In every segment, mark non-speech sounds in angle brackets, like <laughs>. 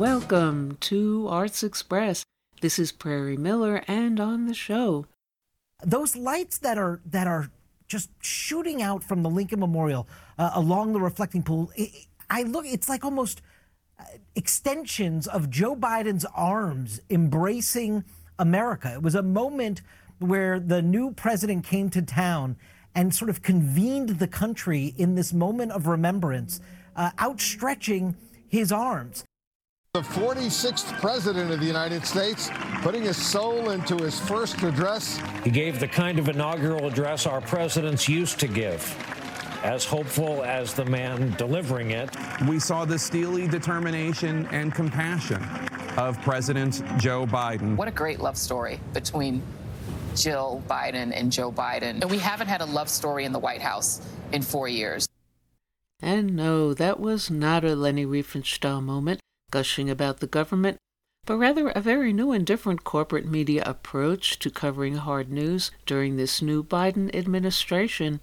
Welcome to Arts Express. This is Prairie Miller, and on the show, those lights that are that are just shooting out from the Lincoln Memorial uh, along the reflecting pool. It, I look, it's like almost uh, extensions of Joe Biden's arms embracing America. It was a moment where the new president came to town and sort of convened the country in this moment of remembrance, uh, outstretching his arms. The 46th President of the United States putting his soul into his first address. He gave the kind of inaugural address our presidents used to give. As hopeful as the man delivering it. We saw the steely determination and compassion of President Joe Biden. What a great love story between Jill Biden and Joe Biden. And we haven't had a love story in the White House in four years. And no, that was not a Leni Riefenstahl moment gushing about the government, but rather a very new and different corporate media approach to covering hard news during this new Biden administration.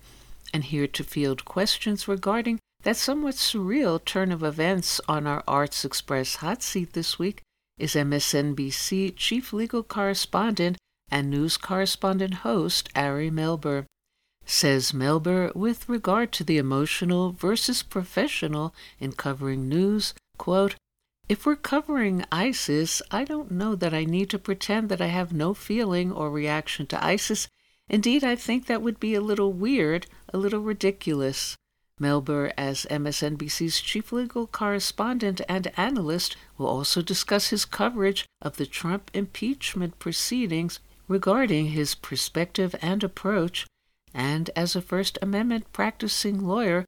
And here to field questions regarding that somewhat surreal turn of events on our Arts Express hot seat this week is MSNBC chief legal correspondent and news correspondent host Ari Melber. Says Melber with regard to the emotional versus professional in covering news, quote, if we're covering ISIS, I don't know that I need to pretend that I have no feeling or reaction to ISIS. Indeed, I think that would be a little weird, a little ridiculous. Melber, as MSNBC's chief legal correspondent and analyst, will also discuss his coverage of the Trump impeachment proceedings regarding his perspective and approach, and as a First Amendment practicing lawyer,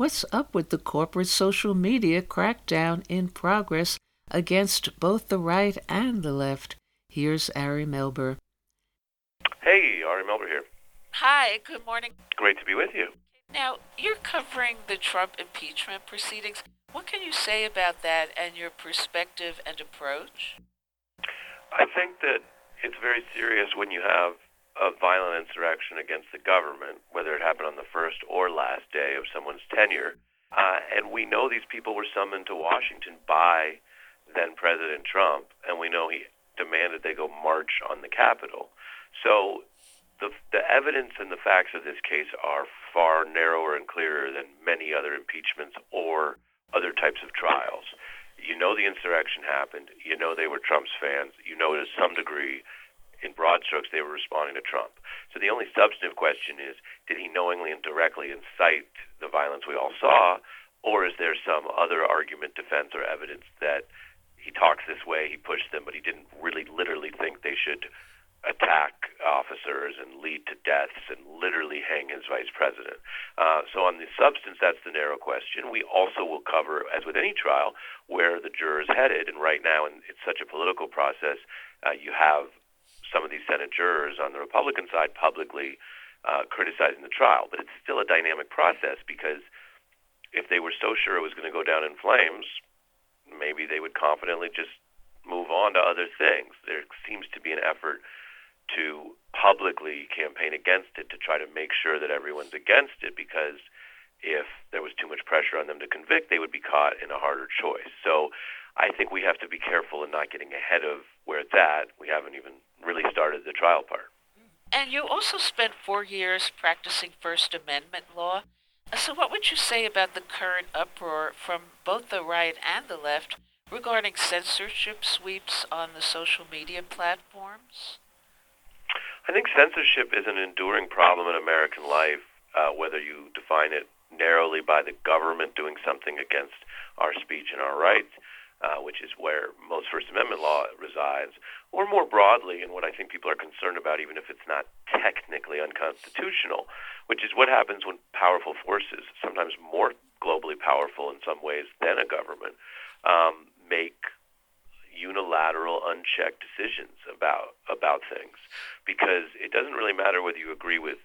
What's up with the corporate social media crackdown in progress against both the right and the left? Here's Ari Melber. Hey, Ari Melber here. Hi, good morning. Great to be with you. Now, you're covering the Trump impeachment proceedings. What can you say about that and your perspective and approach? I think that it's very serious when you have of violent insurrection against the government, whether it happened on the first or last day of someone's tenure. Uh, and we know these people were summoned to Washington by then President Trump, and we know he demanded they go march on the Capitol. So the, the evidence and the facts of this case are far narrower and clearer than many other impeachments or other types of trials. You know the insurrection happened. You know they were Trump's fans. You know to some degree in broad strokes, they were responding to Trump. So the only substantive question is did he knowingly and directly incite the violence we all saw, or is there some other argument, defense, or evidence that he talks this way, he pushed them, but he didn't really literally think they should attack officers and lead to deaths and literally hang his vice president. Uh, so on the substance, that's the narrow question. We also will cover, as with any trial, where the jurors headed. And right now, and it's such a political process, uh, you have some of these Senate jurors on the Republican side publicly uh, criticizing the trial. But it's still a dynamic process because if they were so sure it was going to go down in flames, maybe they would confidently just move on to other things. There seems to be an effort to publicly campaign against it to try to make sure that everyone's against it because if there was too much pressure on them to convict, they would be caught in a harder choice. So I think we have to be careful in not getting ahead of where it's at. We haven't even really started the trial part. And you also spent four years practicing First Amendment law. So, what would you say about the current uproar from both the right and the left regarding censorship sweeps on the social media platforms? I think censorship is an enduring problem in American life, uh, whether you define it narrowly by the government doing something against our speech and our rights, uh, which is where most First Amendment law resides, or more broadly, and what I think people are concerned about, even if it's not technically unconstitutional, which is what happens when powerful forces, sometimes more globally powerful in some ways than a government, um, make unilateral, unchecked decisions about about things, because it doesn't really matter whether you agree with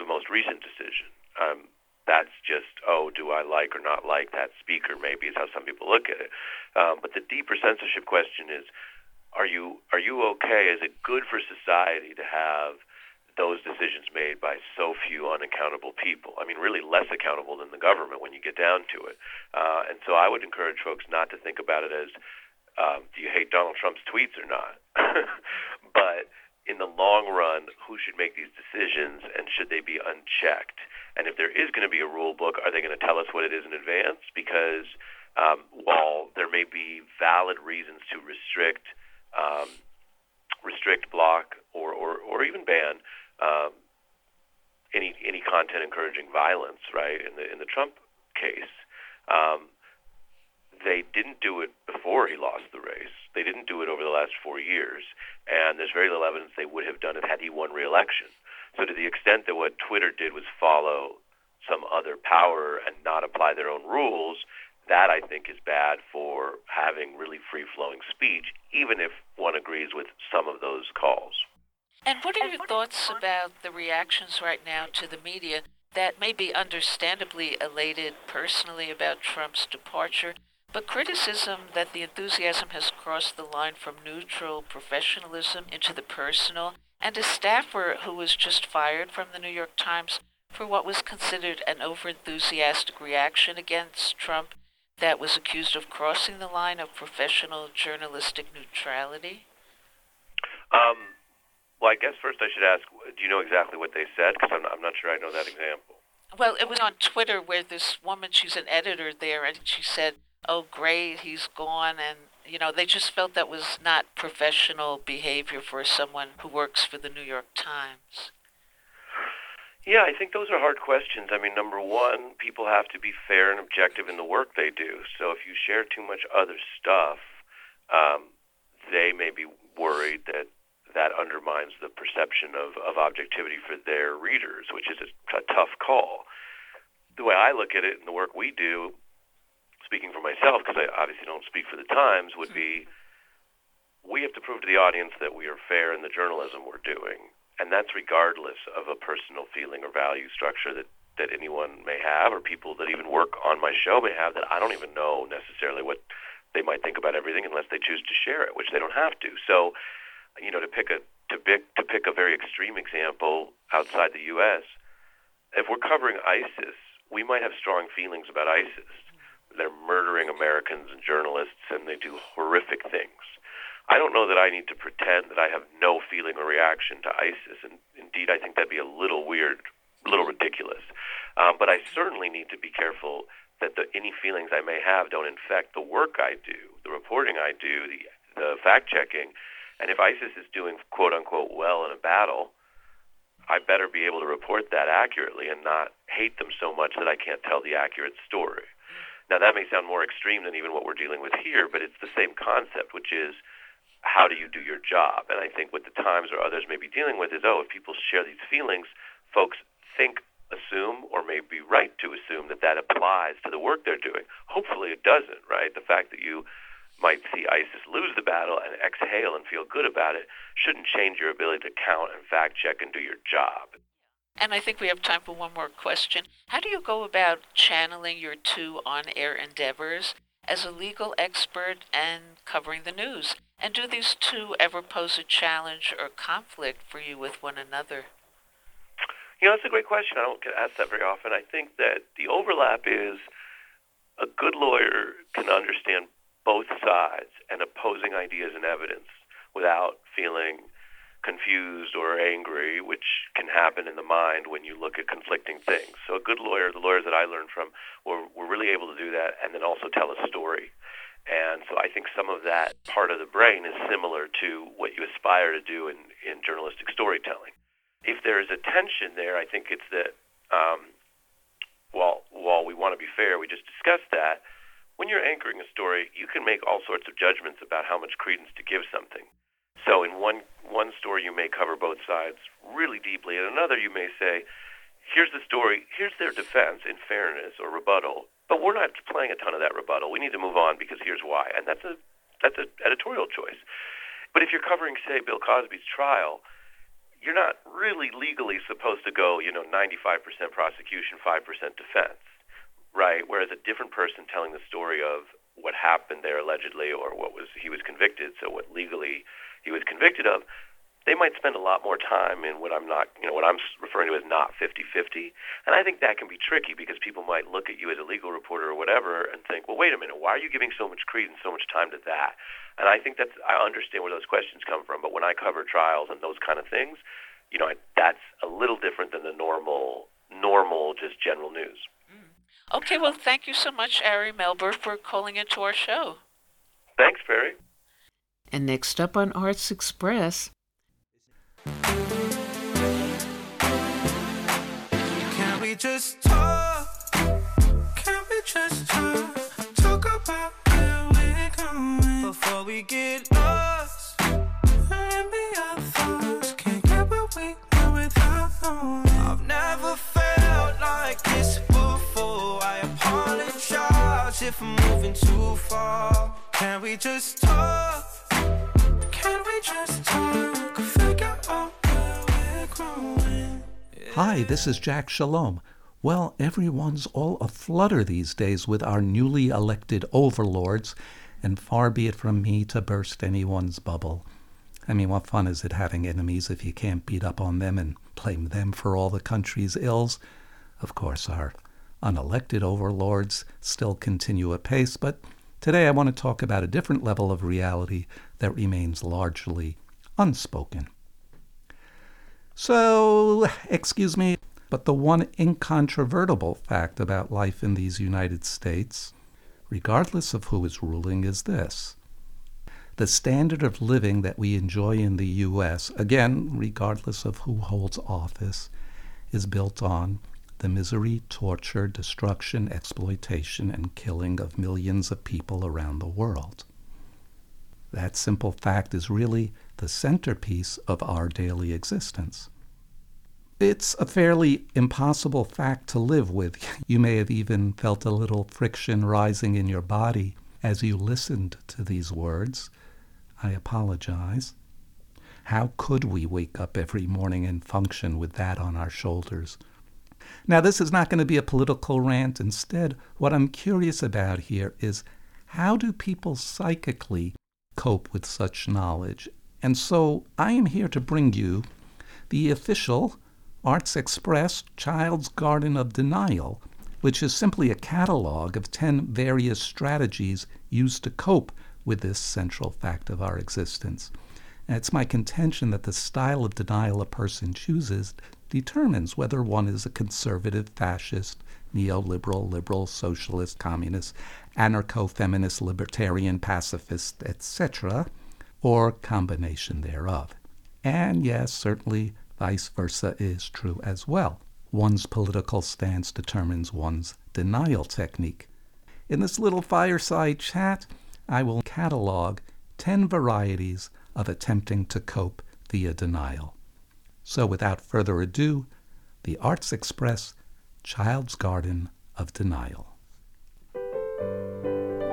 the most recent decision. Um, that's just oh do i like or not like that speaker? Maybe is how some people look at it. Um, but the deeper censorship question is are you are you okay? Is it good for society to have those decisions made by so few unaccountable people? I mean really less accountable than the government when you get down to it. Uh, and so i would encourage folks not to think about it as um, do you hate Donald Trump's tweets or not? <laughs> but in the long run, who should make these decisions and should they be unchecked? And if there is going to be a rule book, are they going to tell us what it is in advance? Because um, while there may be valid reasons to restrict, um, restrict, block, or, or, or even ban um, any any content encouraging violence, right? In the in the Trump case, um, they didn't do it before he lost the race. They didn't do it over the last four years, and there's very little evidence they would have done it had he won re-election. So, to the extent that what Twitter did was follow some other power and not apply their own rules, that I think is bad for having really free flowing speech, even if one agrees with some of those calls. And what are your thoughts about the reactions right now to the media that may be understandably elated personally about Trump's departure? But criticism that the enthusiasm has crossed the line from neutral professionalism into the personal, and a staffer who was just fired from the New York Times for what was considered an overenthusiastic reaction against Trump that was accused of crossing the line of professional journalistic neutrality? Um, well, I guess first I should ask do you know exactly what they said? Because I'm, I'm not sure I know that example. Well, it was on Twitter where this woman, she's an editor there, and she said, oh, great, he's gone. And, you know, they just felt that was not professional behavior for someone who works for the New York Times. Yeah, I think those are hard questions. I mean, number one, people have to be fair and objective in the work they do. So if you share too much other stuff, um, they may be worried that that undermines the perception of, of objectivity for their readers, which is a, a tough call. The way I look at it in the work we do, speaking for myself, because I obviously don't speak for the Times, would be we have to prove to the audience that we are fair in the journalism we're doing. And that's regardless of a personal feeling or value structure that, that anyone may have, or people that even work on my show may have that I don't even know necessarily what they might think about everything unless they choose to share it, which they don't have to. So, you know, to pick a to pick to pick a very extreme example outside the U.S., if we're covering ISIS, we might have strong feelings about ISIS they're murdering Americans and journalists, and they do horrific things. I don't know that I need to pretend that I have no feeling or reaction to ISIS, and indeed, I think that'd be a little weird, a little ridiculous. Um, but I certainly need to be careful that the, any feelings I may have don't infect the work I do, the reporting I do, the the fact checking. And if ISIS is doing quote unquote well in a battle, I better be able to report that accurately and not hate them so much that I can't tell the accurate story. Now, that may sound more extreme than even what we're dealing with here, but it's the same concept, which is how do you do your job? And I think what the Times or others may be dealing with is, oh, if people share these feelings, folks think, assume, or may be right to assume that that applies to the work they're doing. Hopefully it doesn't, right? The fact that you might see ISIS lose the battle and exhale and feel good about it shouldn't change your ability to count and fact check and do your job. And I think we have time for one more question. How do you go about channeling your two on air endeavors as a legal expert and covering the news? And do these two ever pose a challenge or conflict for you with one another? You know, that's a great question. I don't get asked that very often. I think that the overlap is a good lawyer can understand both sides and opposing ideas and evidence without feeling confused or angry, which can happen in the mind when you look at conflicting things. So a good lawyer, the lawyers that I learned from, were, were really able to do that and then also tell a story. And so I think some of that part of the brain is similar to what you aspire to do in, in journalistic storytelling. If there is a tension there, I think it's that um, while, while we want to be fair, we just discussed that, when you're anchoring a story, you can make all sorts of judgments about how much credence to give something. So in one one story you may cover both sides really deeply, and another you may say, here's the story, here's their defense in fairness or rebuttal, but we're not playing a ton of that rebuttal. We need to move on because here's why, and that's a that's an editorial choice. But if you're covering, say, Bill Cosby's trial, you're not really legally supposed to go, you know, 95% prosecution, 5% defense, right? Whereas a different person telling the story of what happened there allegedly or what was he was convicted, so what legally he was convicted of, they might spend a lot more time in what I'm not, you know, what I'm referring to as not 50-50. And I think that can be tricky because people might look at you as a legal reporter or whatever and think, well, wait a minute, why are you giving so much credence, so much time to that? And I think that's I understand where those questions come from. But when I cover trials and those kind of things, you know, that's a little different than the normal, normal, just general news. Mm. Okay, well, thank you so much, Ari Melber, for calling into our show. Thanks, Perry. And next up on Arts Express. Can we just talk? Can we just talk? Talk about where we're going before we get lost. Let me thoughts. Can't get where we are without knowing. I've never felt like this before. I apologize if I'm moving too far. Can we just talk? Hi, this is Jack Shalom. Well, everyone's all aflutter these days with our newly elected overlords, and far be it from me to burst anyone's bubble. I mean, what fun is it having enemies if you can't beat up on them and blame them for all the country's ills? Of course, our unelected overlords still continue apace, but today I want to talk about a different level of reality that remains largely unspoken. So, excuse me, but the one incontrovertible fact about life in these United States, regardless of who is ruling, is this. The standard of living that we enjoy in the U.S., again, regardless of who holds office, is built on the misery, torture, destruction, exploitation, and killing of millions of people around the world. That simple fact is really the centerpiece of our daily existence. It's a fairly impossible fact to live with. <laughs> You may have even felt a little friction rising in your body as you listened to these words. I apologize. How could we wake up every morning and function with that on our shoulders? Now, this is not going to be a political rant. Instead, what I'm curious about here is how do people psychically cope with such knowledge? And so I am here to bring you the official Arts Express Child's Garden of Denial, which is simply a catalog of 10 various strategies used to cope with this central fact of our existence. And it's my contention that the style of denial a person chooses determines whether one is a conservative, fascist, neoliberal, liberal, socialist, communist, anarcho feminist, libertarian, pacifist, etc., or combination thereof. And yes, certainly vice versa is true as well. One's political stance determines one's denial technique. In this little fireside chat, I will catalog 10 varieties of attempting to cope via denial. So, without further ado, the Arts Express Child's Garden of Denial.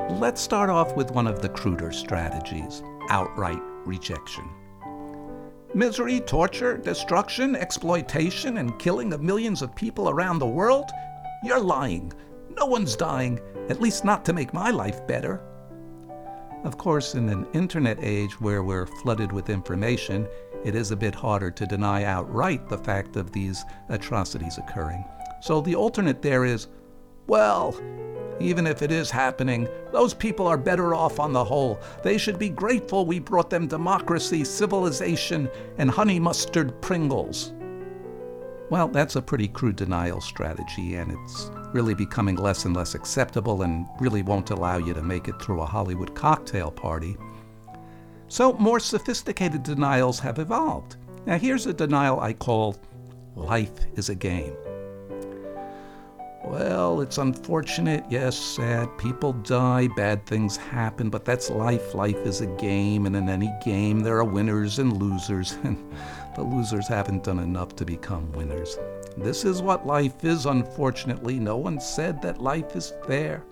Let's start off with one of the cruder strategies outright rejection. Misery, torture, destruction, exploitation, and killing of millions of people around the world? You're lying. No one's dying, at least not to make my life better. Of course, in an internet age where we're flooded with information, it is a bit harder to deny outright the fact of these atrocities occurring. So the alternate there is well, even if it is happening, those people are better off on the whole. They should be grateful we brought them democracy, civilization, and honey mustard Pringles. Well, that's a pretty crude denial strategy, and it's really becoming less and less acceptable and really won't allow you to make it through a Hollywood cocktail party. So, more sophisticated denials have evolved. Now, here's a denial I call life is a game. Well, it's unfortunate, yes, sad. People die, bad things happen, but that's life. Life is a game, and in any game, there are winners and losers, <laughs> and the losers haven't done enough to become winners. This is what life is, unfortunately. No one said that life is fair.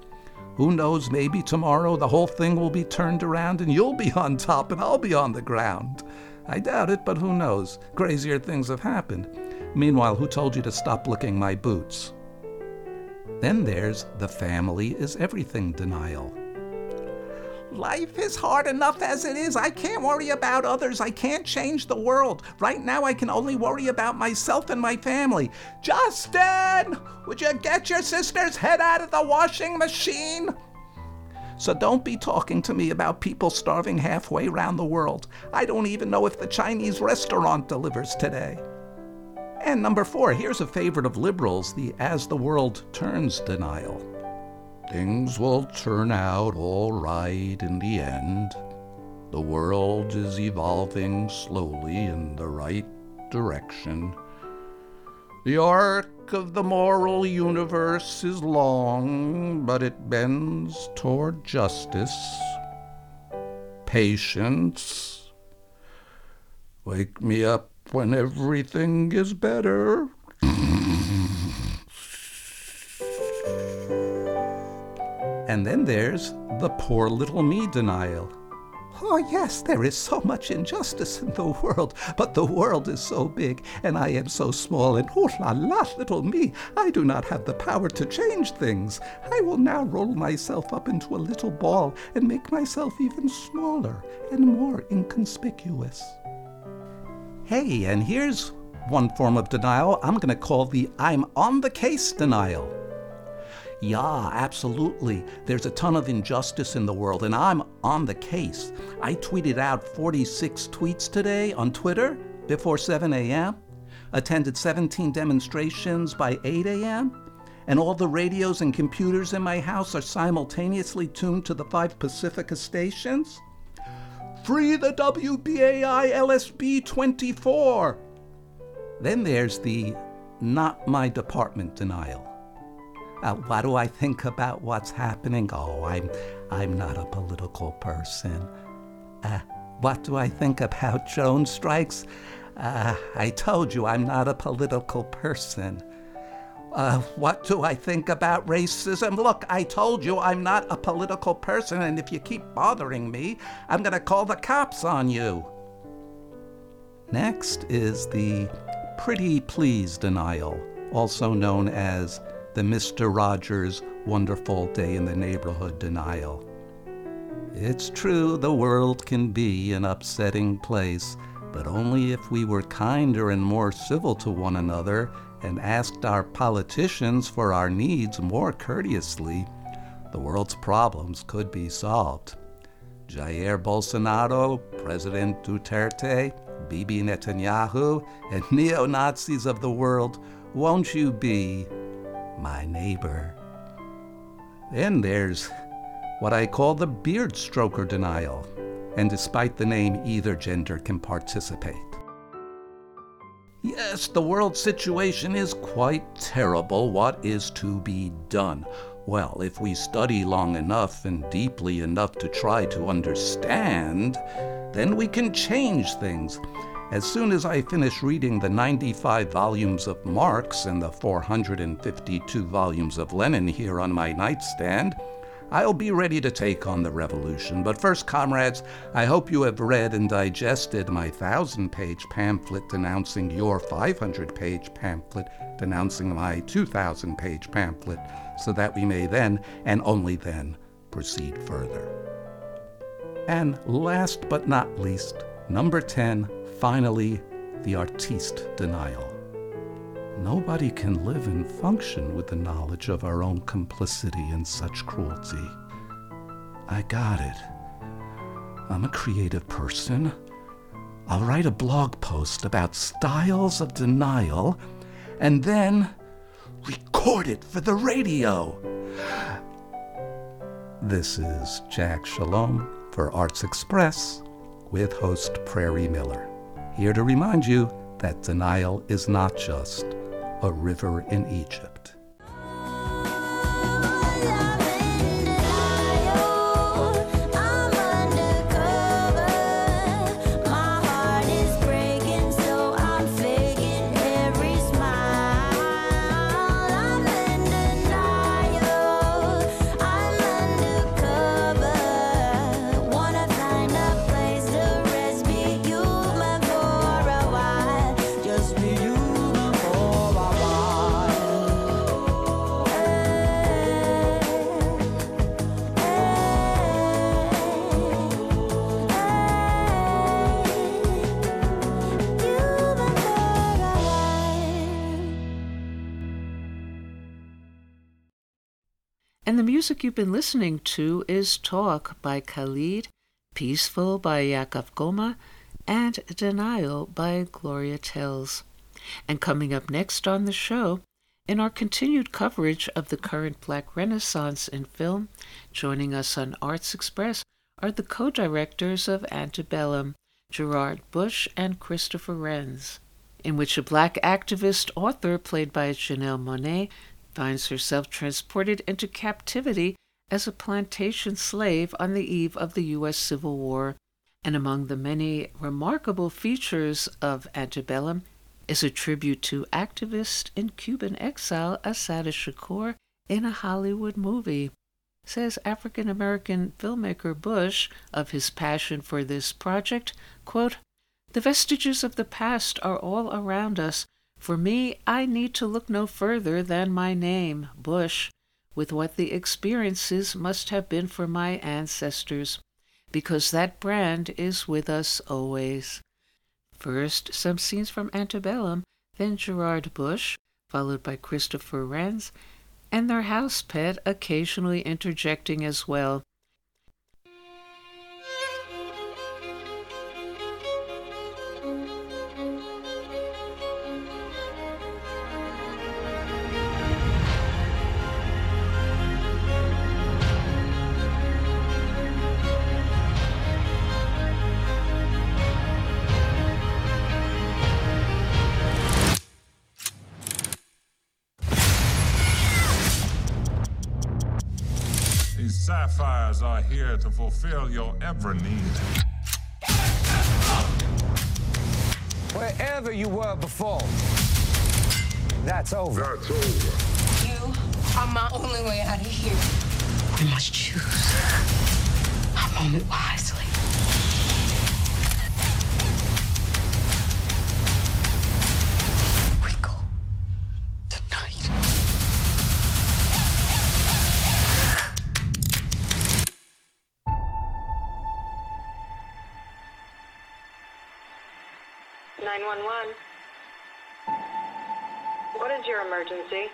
Who knows, maybe tomorrow the whole thing will be turned around and you'll be on top and I'll be on the ground. I doubt it, but who knows? Crazier things have happened. Meanwhile, who told you to stop licking my boots? Then there's the family is everything denial. Life is hard enough as it is. I can't worry about others. I can't change the world. Right now, I can only worry about myself and my family. Justin, would you get your sister's head out of the washing machine? So don't be talking to me about people starving halfway around the world. I don't even know if the Chinese restaurant delivers today. And number four, here's a favorite of liberals the as the world turns denial. Things will turn out all right in the end. The world is evolving slowly in the right direction. The arc of the moral universe is long, but it bends toward justice. Patience. Wake me up when everything is better. And then there's the poor little me denial. Oh, yes, there is so much injustice in the world, but the world is so big, and I am so small, and oh la la, little me, I do not have the power to change things. I will now roll myself up into a little ball and make myself even smaller and more inconspicuous. Hey, and here's one form of denial I'm going to call the I'm on the case denial. Yeah, absolutely. There's a ton of injustice in the world, and I'm on the case. I tweeted out 46 tweets today on Twitter before 7 a.m., attended 17 demonstrations by 8 a.m., and all the radios and computers in my house are simultaneously tuned to the five Pacifica stations. Free the WBAI LSB 24! Then there's the not my department denial. Uh, what do I think about what's happening? Oh, I'm, I'm not a political person. Uh, what do I think about <laughs> drone strikes? Uh, I told you I'm not a political person. Uh, what do I think about racism? Look, I told you I'm not a political person, and if you keep bothering me, I'm going to call the cops on you. Next is the pretty please denial, also known as the Mr. Rogers Wonderful Day in the Neighborhood denial. It's true the world can be an upsetting place, but only if we were kinder and more civil to one another and asked our politicians for our needs more courteously, the world's problems could be solved. Jair Bolsonaro, President Duterte, Bibi Netanyahu, and neo Nazis of the world, won't you be my neighbor. Then there's what I call the beard stroker denial, and despite the name, either gender can participate. Yes, the world situation is quite terrible. What is to be done? Well, if we study long enough and deeply enough to try to understand, then we can change things. As soon as I finish reading the 95 volumes of Marx and the 452 volumes of Lenin here on my nightstand, I'll be ready to take on the revolution. But first, comrades, I hope you have read and digested my thousand page pamphlet denouncing your 500 page pamphlet denouncing my 2,000 page pamphlet, so that we may then, and only then, proceed further. And last but not least, number 10 finally, the artiste denial. Nobody can live and function with the knowledge of our own complicity in such cruelty. I got it. I'm a creative person. I'll write a blog post about styles of denial and then record it for the radio. This is Jack Shalom for Arts Express with host Prairie Miller here to remind you that denial is not just a river in Egypt. And the music you've been listening to is Talk by Khalid, Peaceful by Yaakov Goma, and Denial by Gloria Tells. And coming up next on the show, in our continued coverage of the current Black Renaissance in film, joining us on Arts Express are the co directors of Antebellum, Gerard Bush and Christopher Renz, in which a black activist author, played by Janelle Monáe, finds herself transported into captivity as a plantation slave on the eve of the U.S. Civil War. And among the many remarkable features of Antebellum is a tribute to activist in Cuban exile Assata Shakur in a Hollywood movie. Says African American filmmaker Bush of his passion for this project, quote, The vestiges of the past are all around us, for me, I need to look no further than my name, Bush, with what the experiences must have been for my ancestors, because that brand is with us always. First, some scenes from Antebellum, then Gerard Bush, followed by Christopher Renz, and their house pet occasionally interjecting as well. Sapphires are here to fulfill your every need. Wherever you were before, that's over. That's over. You are my only way out of here. We must choose our moment wisely. Nine one one. What is your emergency?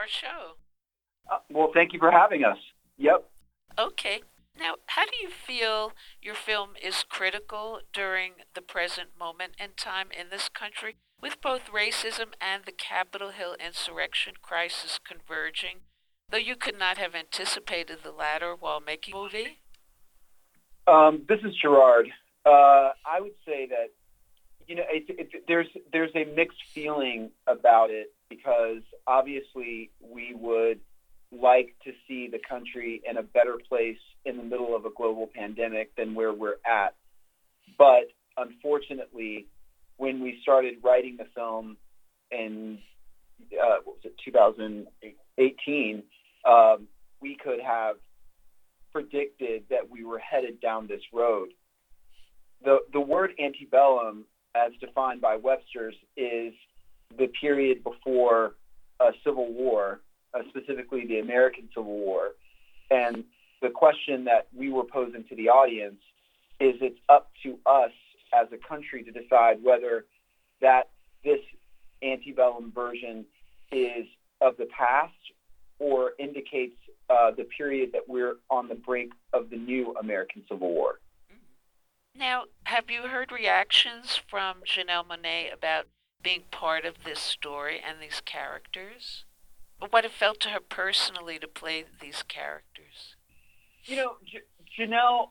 Our show. Uh, well, thank you for having us. Yep. Okay. Now, how do you feel your film is critical during the present moment in time in this country, with both racism and the Capitol Hill insurrection crisis converging, though you could not have anticipated the latter while making the movie? Um, this is Gerard. Uh, I would say that you know it, it, there's there's a mixed feeling about it because obviously we would like to see the country in a better place in the middle of a global pandemic than where we're at. But unfortunately, when we started writing the film in uh, what was it 2018, um, we could have predicted that we were headed down this road. The the word antebellum, as defined by Webster's, is the period before a civil war, uh, specifically the American Civil War. And the question that we were posing to the audience is it's up to us as a country to decide whether that this antebellum version is of the past or indicates uh, the period that we're on the brink of the new American Civil War. Now, have you heard reactions from Janelle Monáe about being part of this story and these characters? What it felt to her personally to play these characters? You know, J- Janelle,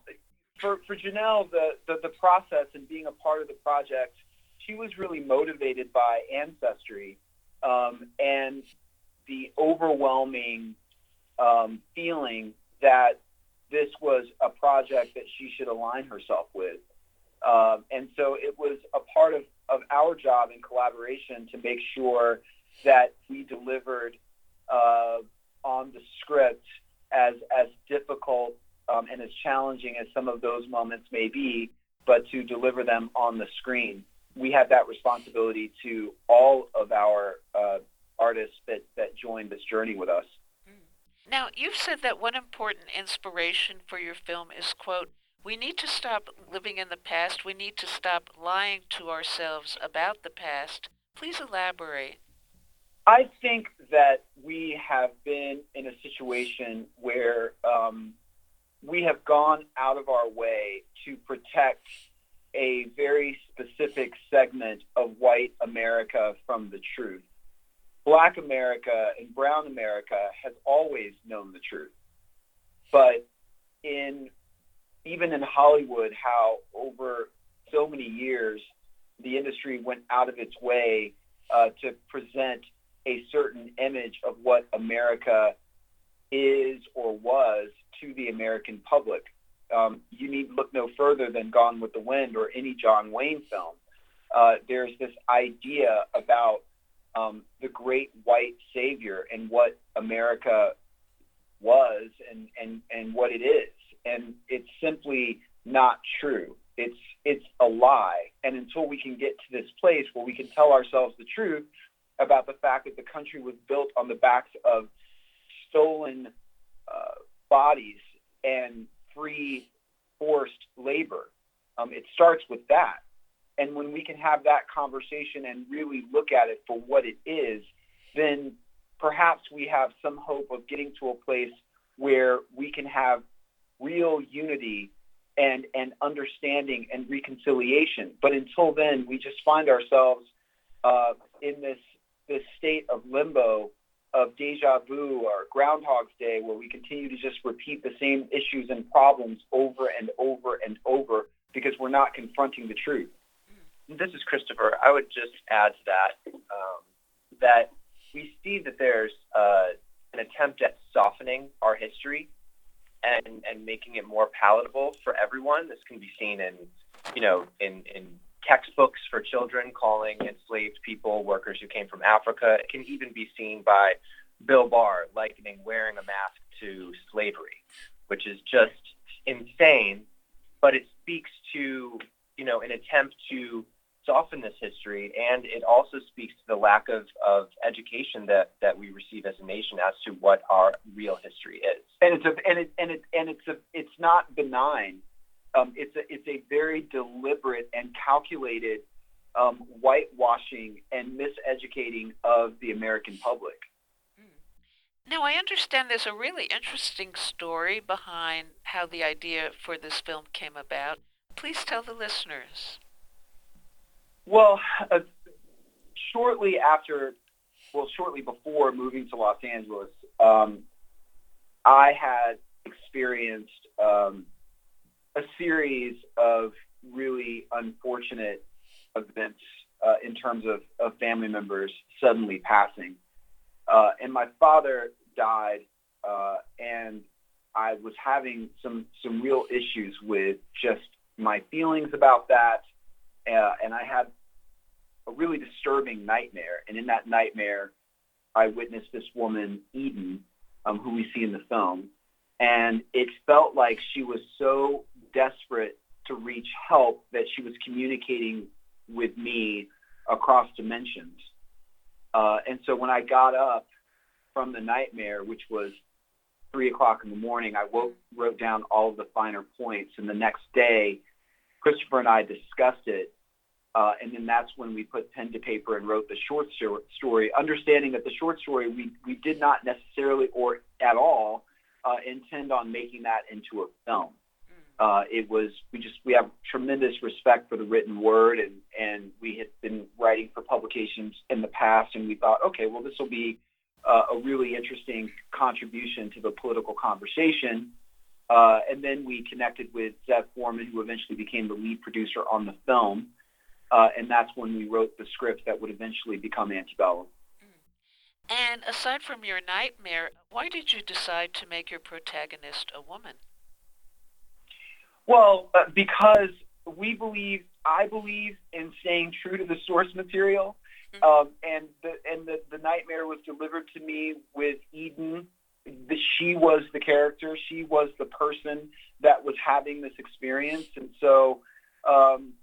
for for Janelle, the, the the process and being a part of the project, she was really motivated by ancestry um, and the overwhelming um, feeling that this was a project that she should align herself with. Um, and so it was a part of, of our job in collaboration to make sure that we delivered uh, on the script as as difficult um, and as challenging as some of those moments may be, but to deliver them on the screen. We had that responsibility to all of our uh, artists that, that joined this journey with us. Now, you've said that one important inspiration for your film is, quote, we need to stop living in the past. We need to stop lying to ourselves about the past. Please elaborate. I think that we have been in a situation where um, we have gone out of our way to protect a very specific segment of white America from the truth. Black America and Brown America has always known the truth. But in even in Hollywood, how over so many years the industry went out of its way uh, to present a certain image of what America is or was to the American public. Um, you need look no further than Gone with the Wind or any John Wayne film. Uh, there's this idea about um, the great white savior and what America was and, and, and what it is. And it's simply not true. It's, it's a lie. And until we can get to this place where we can tell ourselves the truth about the fact that the country was built on the backs of stolen uh, bodies and free forced labor, um, it starts with that. And when we can have that conversation and really look at it for what it is, then perhaps we have some hope of getting to a place where we can have real unity and, and understanding and reconciliation. But until then, we just find ourselves uh, in this, this state of limbo of deja vu or Groundhog's Day, where we continue to just repeat the same issues and problems over and over and over because we're not confronting the truth. This is Christopher. I would just add to that um, that we see that there's uh, an attempt at softening our history and and making it more palatable for everyone. This can be seen in you know in in textbooks for children calling enslaved people workers who came from Africa. It can even be seen by Bill Barr likening wearing a mask to slavery, which is just insane. But it speaks to, you know, an attempt to soften this history, and it also speaks to the lack of, of education that, that we receive as a nation as to what our real history is. And it's a, and it, and it, and it's a, it's not benign um, it's a it's a very deliberate and calculated um, whitewashing and miseducating of the American public. Now, I understand there's a really interesting story behind how the idea for this film came about. Please tell the listeners. Well, uh, shortly after, well, shortly before moving to Los Angeles, um, I had experienced um, a series of really unfortunate events uh, in terms of, of family members suddenly passing. Uh, and my father died, uh, and I was having some some real issues with just my feelings about that, uh, and I had a really disturbing nightmare. And in that nightmare, I witnessed this woman, Eden, um, who we see in the film, and it felt like she was so desperate to reach help that she was communicating with me across dimensions. Uh, and so when I got up from the nightmare, which was three o'clock in the morning, I woke, wrote down all of the finer points. And the next day, Christopher and I discussed it. Uh, and then that's when we put pen to paper and wrote the short story, understanding that the short story we, we did not necessarily or at all uh, intend on making that into a film. Uh, it was we just we have tremendous respect for the written word, and and we had been writing for publications in the past, and we thought, okay, well, this will be uh, a really interesting contribution to the political conversation. Uh, and then we connected with Zev Foreman, who eventually became the lead producer on the film. Uh, and that's when we wrote the script that would eventually become Antebellum. And aside from your nightmare, why did you decide to make your protagonist a woman? Well, uh, because we believe, I believe in staying true to the source material. Um, and the and the, the nightmare was delivered to me with Eden. The, she was the character. She was the person that was having this experience. And so um,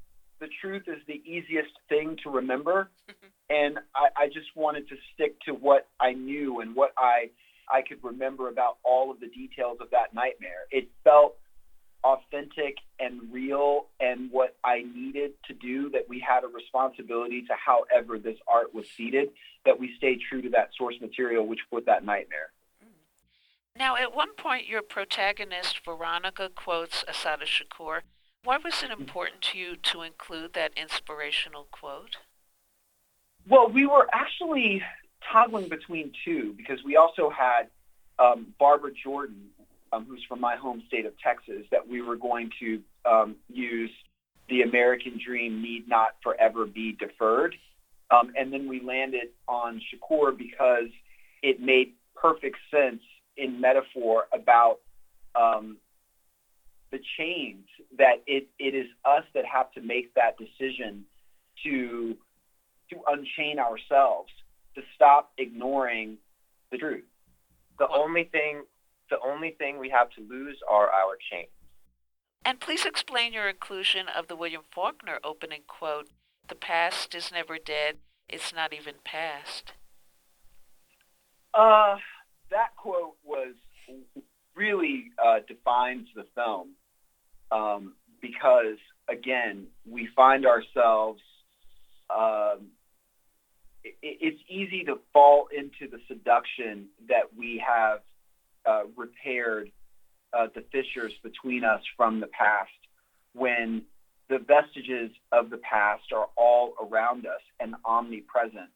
the truth is the easiest thing to remember. <laughs> And I, I just wanted to stick to what I knew and what I I could remember about all of the details of that nightmare. It felt authentic and real and what I needed to do that we had a responsibility to however this art was seeded that we stay true to that source material which put that nightmare. Now, at one point, your protagonist, Veronica, quotes Assata Shakur. Why was it important to you to include that inspirational quote? Well, we were actually toggling between two because we also had um, Barbara Jordan, um, who's from my home state of Texas, that we were going to um, use the American dream need not forever be deferred. Um, and then we landed on Shakur because it made perfect sense in metaphor about um, the change that it, it is us that have to make that decision to to unchain ourselves, to stop ignoring the truth. The only thing the only thing we have to lose are our chains. And please explain your inclusion of the William Faulkner opening quote The past is never dead, it's not even past. Uh, that quote really uh, defines the film um, because, again, we find ourselves. Um, it, it's easy to fall into the seduction that we have uh, repaired uh, the fissures between us from the past when the vestiges of the past are all around us and omnipresent.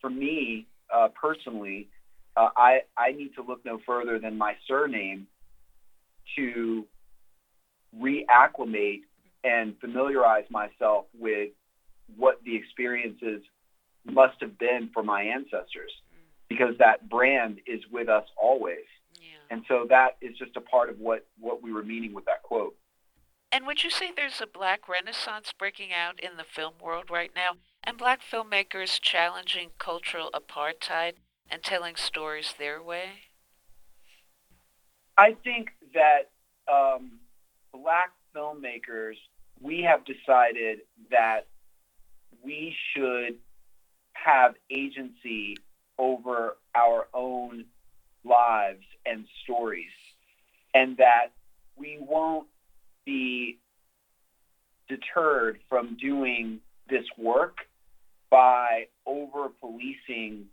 For me, uh, personally, uh, I, I need to look no further than my surname to reacclimate and familiarize myself with what the experiences must have been for my ancestors because that brand is with us always. And so that is just a part of what, what we were meaning with that quote. And would you say there's a black renaissance breaking out in the film world right now, and black filmmakers challenging cultural apartheid and telling stories their way? I think that um, black filmmakers, we have decided that we should have agency over our own lives and stories, and that we won't be deterred from doing this work by over policing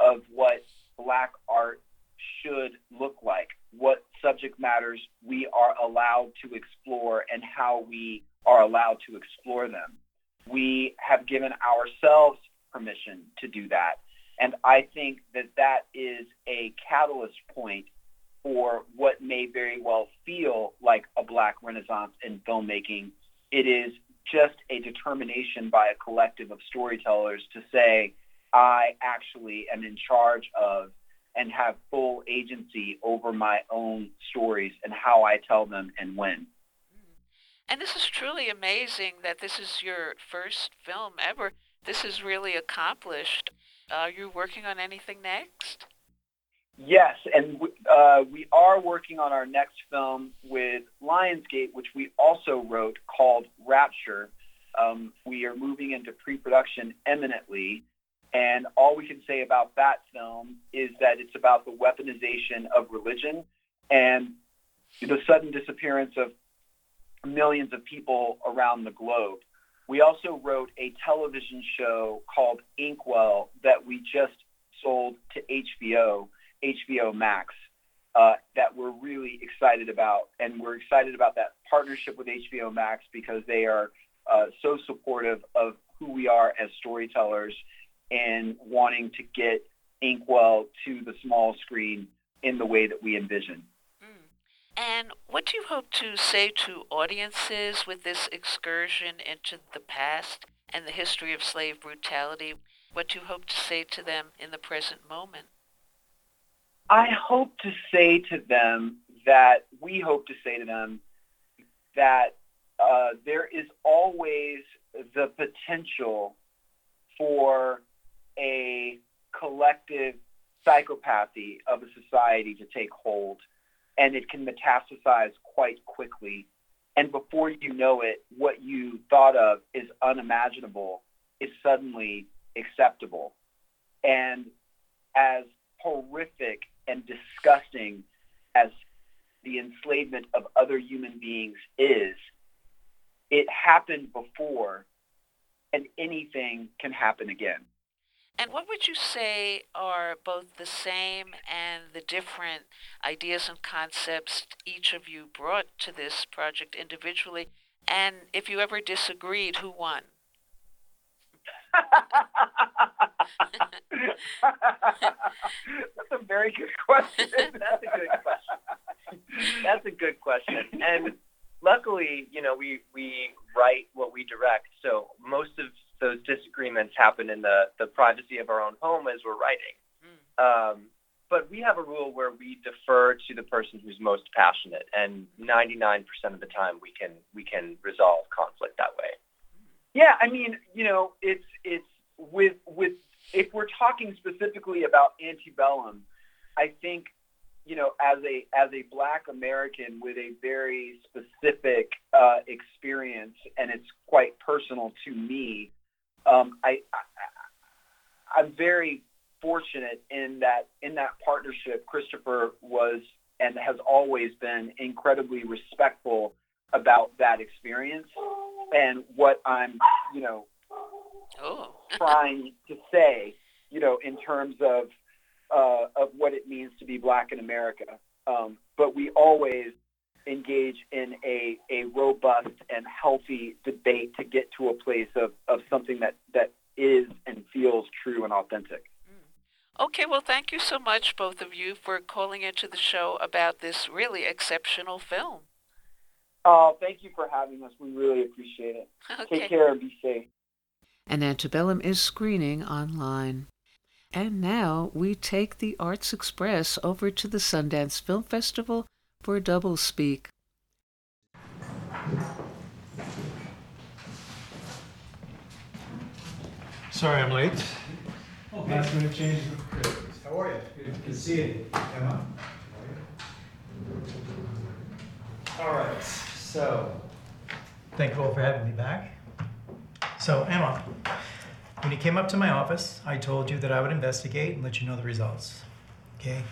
of what black art should look like, what subject matters we are allowed to explore, and how we are allowed to explore them. We have given ourselves permission to do that. And I think that that is a catalyst point for what may very well feel like a black renaissance in filmmaking. It is just a determination by a collective of storytellers to say, I actually am in charge of and have full agency over my own stories and how I tell them and when. And this is truly amazing that this is your first film ever. This is really accomplished. Are you working on anything next? Yes, and uh, we are working on our next film with Lionsgate, which we also wrote called Rapture. Um, we are moving into pre-production imminently, and all we can say about that film is that it's about the weaponization of religion and the sudden disappearance of millions of people around the globe. We also wrote a television show called Inkwell that we just sold to HBO, HBO Max, uh, that we're really excited about. And we're excited about that partnership with HBO Max because they are uh, so supportive of who we are as storytellers and wanting to get Inkwell to the small screen in the way that we envision. Mm. And what do you hope to say to audiences with this excursion into the past and the history of slave brutality? What do you hope to say to them in the present moment? I hope to say to them that we hope to say to them that uh, there is always the potential for a collective psychopathy of a society to take hold, and it can metastasize quite quickly. And before you know it, what you thought of is unimaginable is suddenly acceptable. And as horrific and disgusting as the enslavement of other human beings is, it happened before, and anything can happen again. And what would you say are both the same and the different ideas and concepts each of you brought to this project individually? And if you ever disagreed, who won? That's a very good question. <laughs> That's a good question. That's a good question. And luckily, you know, we we write what we direct, so most of those disagreements happen in the the privacy of our own home as we're writing. Um, but we have a rule where we defer to the person who's most passionate, and 99% of the time we can we can resolve conflict that way. Yeah, I mean, you know, it's it's with with if we're talking specifically about antebellum, I think, you know, as a as a Black American with a very specific uh, experience, and it's quite personal to me. Um, I, I I'm very fortunate in that in that partnership, Christopher was and has always been incredibly respectful about that experience and what I'm, you know, oh. trying to say, you know, in terms of uh, of what it means to be black in America. Um, but we always engage in a, a robust and healthy debate to get to a place of, of something that, that is and feels true and authentic. Okay, well, thank you so much, both of you, for calling into the show about this really exceptional film. Oh, thank you for having us. We really appreciate it. <laughs> Okay. Take care and be safe. And Antebellum is screening online. And now we take the Arts Express over to the Sundance Film Festival for a double speak. Sorry I'm late. Last minute. How are you? Good to see you. Emma? All right, so, thank you all for having me back. So Emma, when you came up to my office, I told you that I would investigate and let you know the results. Okay?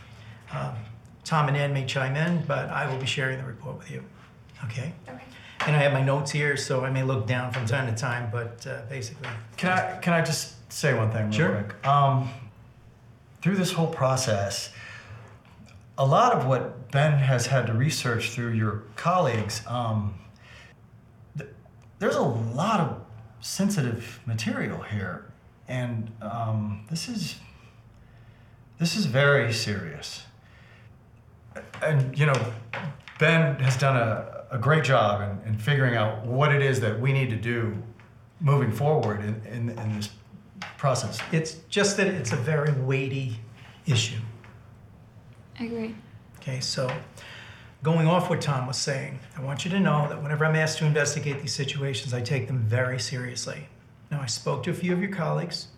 Um, Tom and Ann may chime in, but I will be sharing the report with you. Okay? Okay. And I have my notes here, so I may look down from time to time, but uh, basically. Can I can I just say one thing real Sure. quick? Um, through this whole process, a lot of what Ben has had to research through your colleagues, um, th- there's a lot of sensitive material here, and um, this is this is very serious. And you know, Ben has done a, a great job in, in figuring out what it is that we need to do moving forward in, in, in this process. It's just that it's a very weighty issue. I agree. Okay, so going off what Tom was saying, I want you to know that whenever I'm asked to investigate these situations, I take them very seriously. Now, I spoke to a few of your colleagues.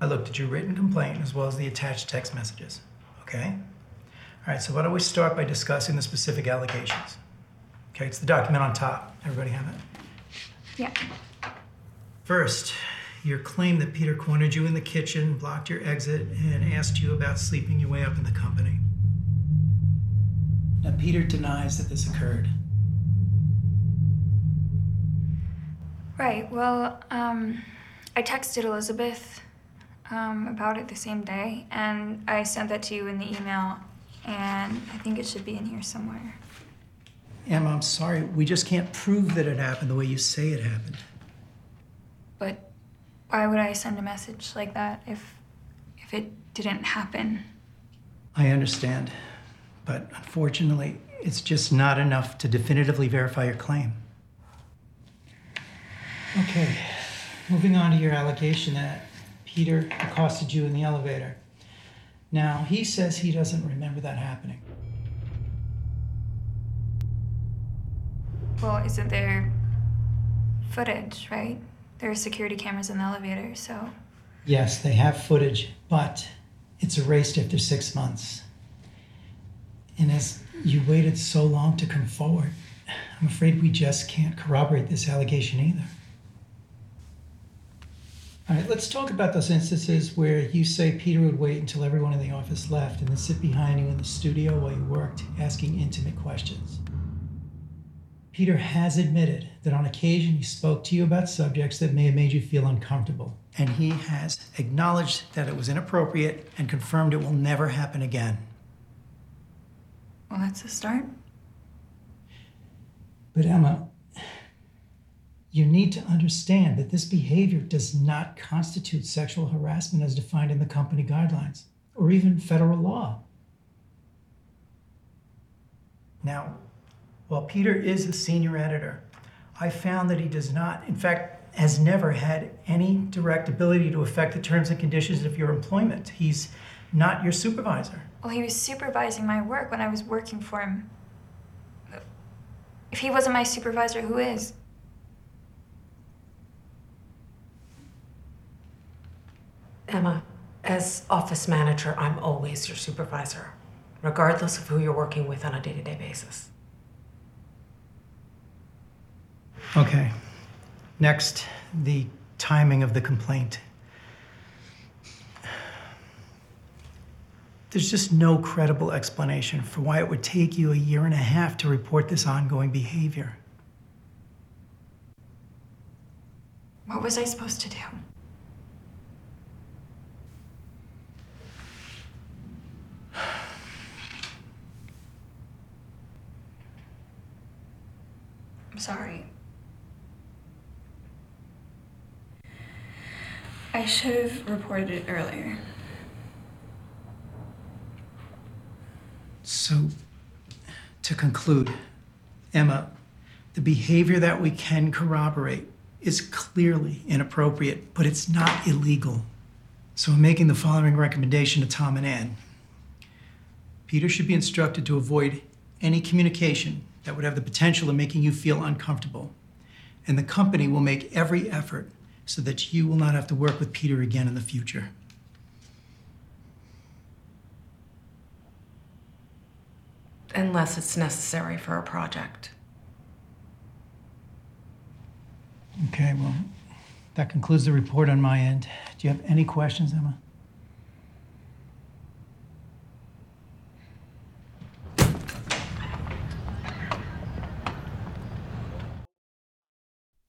I looked at your written complaint as well as the attached text messages. Okay? All right, so why don't we start by discussing the specific allegations? Okay, it's the document on top. Everybody have it? Yeah. First, your claim that Peter cornered you in the kitchen, blocked your exit, and asked you about sleeping your way up in the company. Now, Peter denies that this occurred. Right. Well, um, I texted Elizabeth um, about it the same day, and I sent that to you in the email, and I think it should be in here somewhere. Emma, I'm sorry, we just can't prove that it happened the way you say it happened. But why would I send a message like that if if it didn't happen? I understand, but unfortunately, It's just not enough to definitively verify your claim. Okay, moving on to your allegation that Peter accosted you in the elevator. Now, he says he doesn't remember that happening. Well, isn't there footage, right? There are security cameras in the elevator, so. Yes, they have footage, but it's erased after six months. And as you waited so long to come forward, I'm afraid we just can't corroborate this allegation either. All right, let's talk about those instances where you say Peter would wait until everyone in the office left and then sit behind you in the studio while you worked, asking intimate questions. Peter has admitted that on occasion he spoke to you about subjects that may have made you feel uncomfortable, and he has acknowledged that it was inappropriate and confirmed it will never happen again. Well, that's a start. But Emma, you need to understand that this behavior does not constitute sexual harassment as defined in the company guidelines or even federal law. Now, while Peter is a senior editor, I found that he does not, in fact, has never had any direct ability to affect the terms and conditions of your employment. He's not your supervisor. Well, he was supervising my work when I was working for him. If he wasn't my supervisor, who is? Emma, as office manager, I'm always your supervisor, regardless of who you're working with on a day to day basis. Okay. Next, the timing of the complaint. There's just no credible explanation for why it would take you a year and a half to report this ongoing behavior. What was I supposed to do? <sighs> I'm sorry. I should have reported it earlier. So, to conclude, Emma, the behavior that we can corroborate is clearly inappropriate, but it's not illegal. So, I'm making the following recommendation to Tom and Ann. Peter should be instructed to avoid any communication that would have the potential of making you feel uncomfortable. And the company will make every effort so that you will not have to work with Peter again in the future. Unless it's necessary for a project. Okay, well, that concludes the report on my end. Do you have any questions, Emma?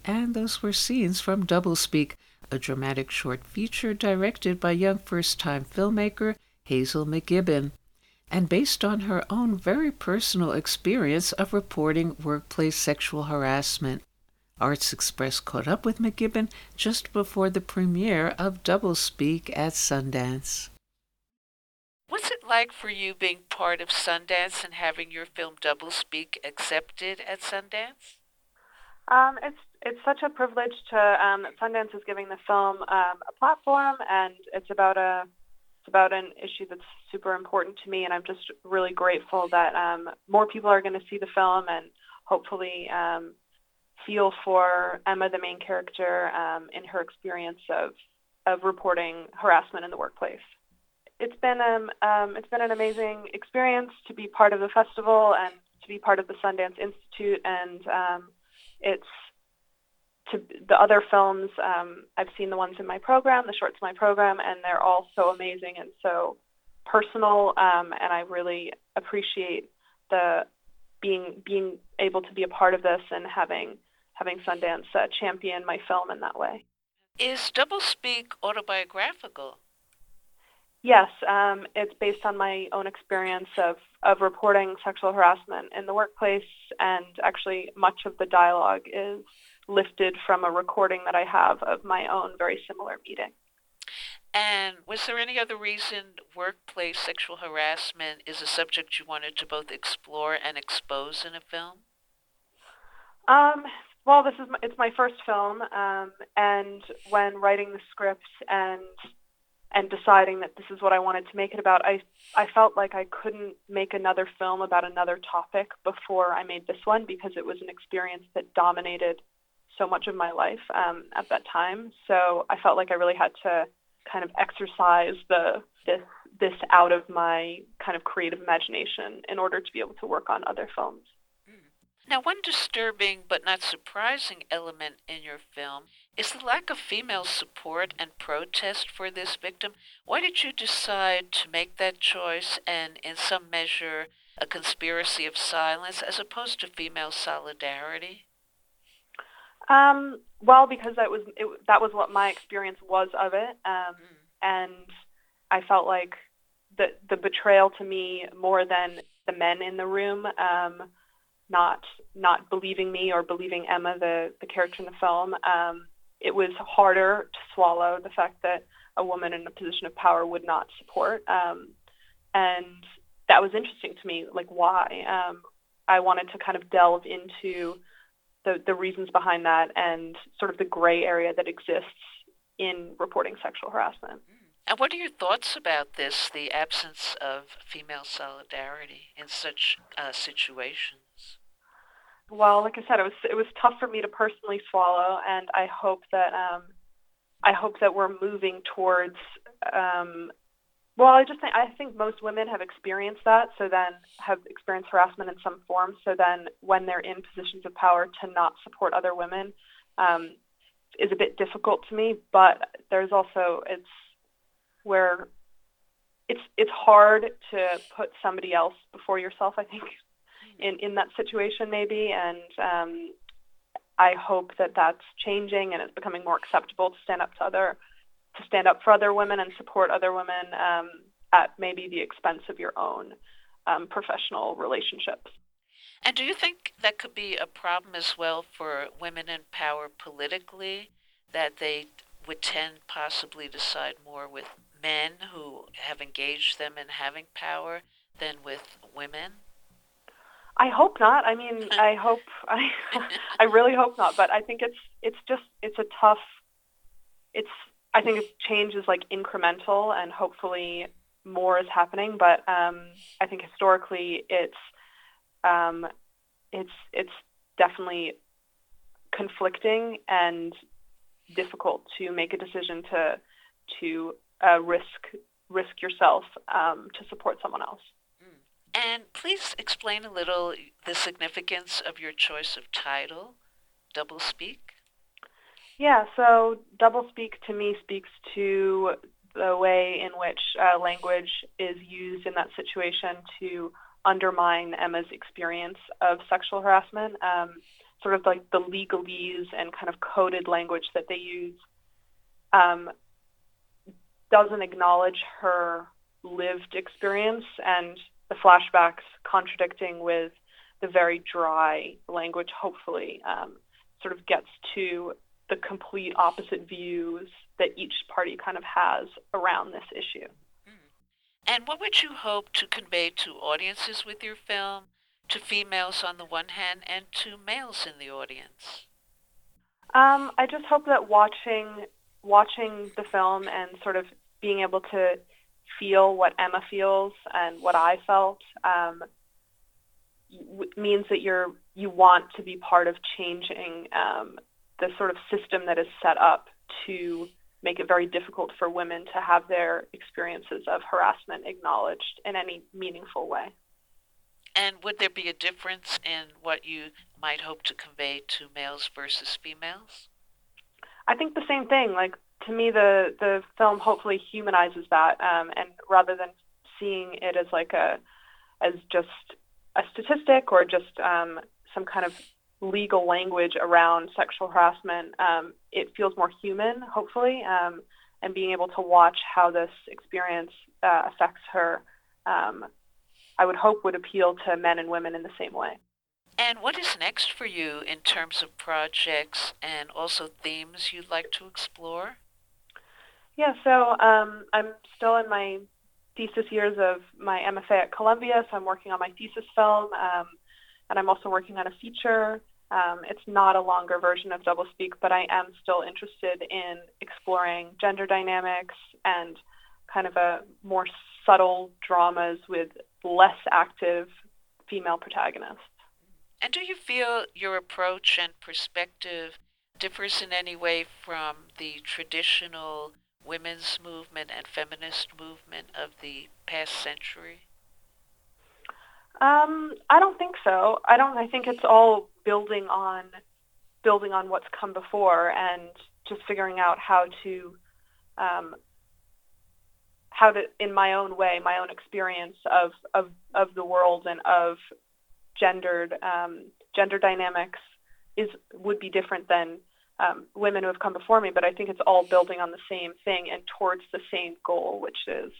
And those were scenes from Doublespeak, a dramatic short feature directed by young first time filmmaker Hazel McKibbin, and based on her own very personal experience of reporting workplace sexual harassment. Arts Express caught up with McKibbin just before the premiere of Doublespeak at Sundance. What's it like for you being part of Sundance and having your film Doublespeak accepted at Sundance? Um, it's it's such a privilege to um, Sundance is giving the film um, a platform, and it's about a it's about an issue that's super important to me, and I'm just really grateful that um, more people are going to see the film and hopefully um, feel for Emma, the main character, um, in her experience of of reporting harassment in the workplace. It's been um, um, it's been an amazing experience to be part of the festival and to be part of the Sundance Institute, and um, it's to the other films. Um, I've seen the ones in my program, the shorts in my program, and they're all so amazing and so personal. Um, and I really appreciate the being being able to be a part of this and having having Sundance uh, champion my film in that way. Is Doublespeak autobiographical? Yes, um, it's based on my own experience of, of reporting sexual harassment in the workplace, and actually, much of the dialogue is lifted from a recording that I have of my own very similar meeting. And was there any other reason workplace sexual harassment is a subject you wanted to both explore and expose in a film? Um, well, this is my, it's my first film, um, and when writing the script and and deciding that this is what I wanted to make it about, I I felt like I couldn't make another film about another topic before I made this one because it was an experience that dominated so much of my life um, at that time. So I felt like I really had to kind of exercise the this this out of my kind of creative imagination in order to be able to work on other films. Now, one disturbing but not surprising element in your film is the lack of female support and protest for this victim. Why did you decide to make that choice and, in some measure, a conspiracy of silence as opposed to female solidarity? Um, well, because that was it, that was what my experience was of it, um, mm. and I felt like the the betrayal to me more than the men in the room. Um, not not believing me or believing Emma, the the character in the film. Um, it was harder to swallow the fact that a woman in a position of power would not support, um, and that was interesting to me. Like why? Um, I wanted to kind of delve into the the reasons behind that and sort of the gray area that exists in reporting sexual harassment. And what are your thoughts about this, the absence of female solidarity in such uh, situations? well, like I said, it was it was tough for me to personally swallow, and I hope that um, I hope that we're moving towards. Um, well, I just think I think most women have experienced that, so then have experienced harassment in some form. So then, when they're in positions of power, to not support other women um, is a bit difficult to me. But there's also it's where it's it's hard to put somebody else before yourself. I think in in that situation maybe and um, I hope that that's changing and it's becoming more acceptable to stand up to other to stand up for other women and support other women um, at maybe the expense of your own um, professional relationships. And do you think that could be a problem as well for women in power politically, that they would tend possibly to side more with men who have engaged them in having power than with women? I hope not. I mean, <laughs> I hope I <laughs> I really hope not, but I think it's it's just it's a tough it's I think change is like incremental and hopefully more is happening, but um I think historically it's um it's it's definitely conflicting and difficult to make a decision to to uh, risk risk yourself um, to support someone else. And please explain a little the significance of your choice of title, Double Speak. Yeah, so Double Speak to me speaks to the way in which uh, language is used in that situation to undermine Emma's experience of sexual harassment. Um, sort of like the legalese and kind of coded language that they use um, doesn't acknowledge her lived experience and the flashbacks contradicting with the very dry language, hopefully, um, sort of gets to the complete opposite views that each party kind of has around this issue. And what would you hope to convey to audiences with your film, to females on the one hand, and to males in the audience? Um, I just hope that watching watching the film and sort of being able to feel what Emma feels and what I felt um, means that you're you want to be part of changing um, the sort of system that is set up to make it very difficult for women to have their experiences of harassment acknowledged in any meaningful way. And would there be a difference in what you might hope to convey to males versus females? I think the same thing. Like to me, the the film hopefully humanizes that, um, and rather than seeing it as like a as just a statistic or just um, some kind of legal language around sexual harassment, um, it feels more human, hopefully, um, and being able to watch how this experience uh, affects her, um, I would hope would appeal to men and women in the same way. And what is next for you in terms of projects and also themes you'd like to explore? Yeah, so um, I'm still in my thesis years of my MFA at Columbia, so I'm working on my thesis film, um, and I'm also working on a feature. Um, it's not a longer version of Doublespeak, but I am still interested in exploring gender dynamics and kind of a more subtle dramas with less active female protagonists. And do you feel your approach and perspective differs in any way from the traditional women's movement and feminist movement of the past century? Um, I don't think so. I don't. I think it's all building on building on what's come before and just figuring out how to um, how to in my own way, my own experience of of of the world and of gendered um, gender dynamics is would be different than um, women who have come before me. But I think it's all building on the same thing and towards the same goal, which is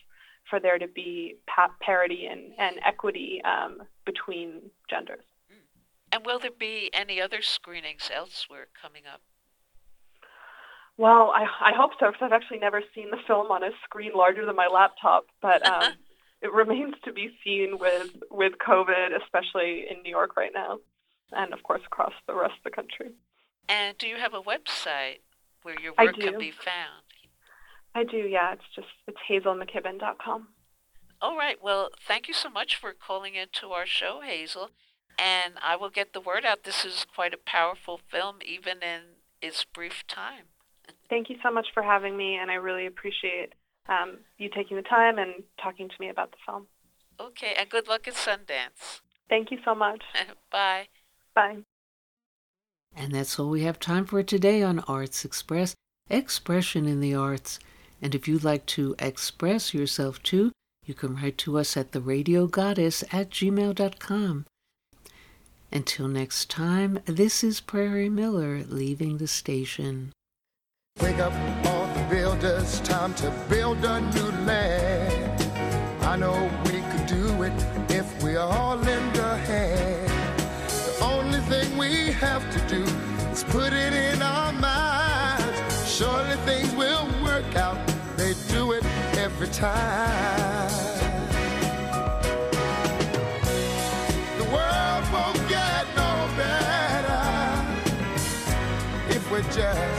for there to be pa- parity and, and equity um, between genders. And will there be any other screenings elsewhere coming up? Well, I, I hope so because I've actually never seen the film on a screen larger than my laptop, but um, <laughs> it remains to be seen with with COVID, especially in New York right now, and of course across the rest of the country. And do you have a website where your work can be found? I do, yeah. It's just it's hazelmckibbin.com. All right. Well, thank you so much for calling into our show, Hazel. And I will get the word out. This is quite a powerful film, even in its brief time. Thank you so much for having me, and I really appreciate um, you taking the time and talking to me about the film. Okay, and good luck at Sundance. Thank you so much. <laughs> Bye. Bye. And that's all we have time for today on Arts Express Expression in the Arts. And if you'd like to express yourself too, you can write to us at theradiogoddess at gmail.com. Until next time, this is Prairie Miller leaving the station. Wake up all the builders, time to build a new land. I know we could do it if we all time. The world won't get no better if we just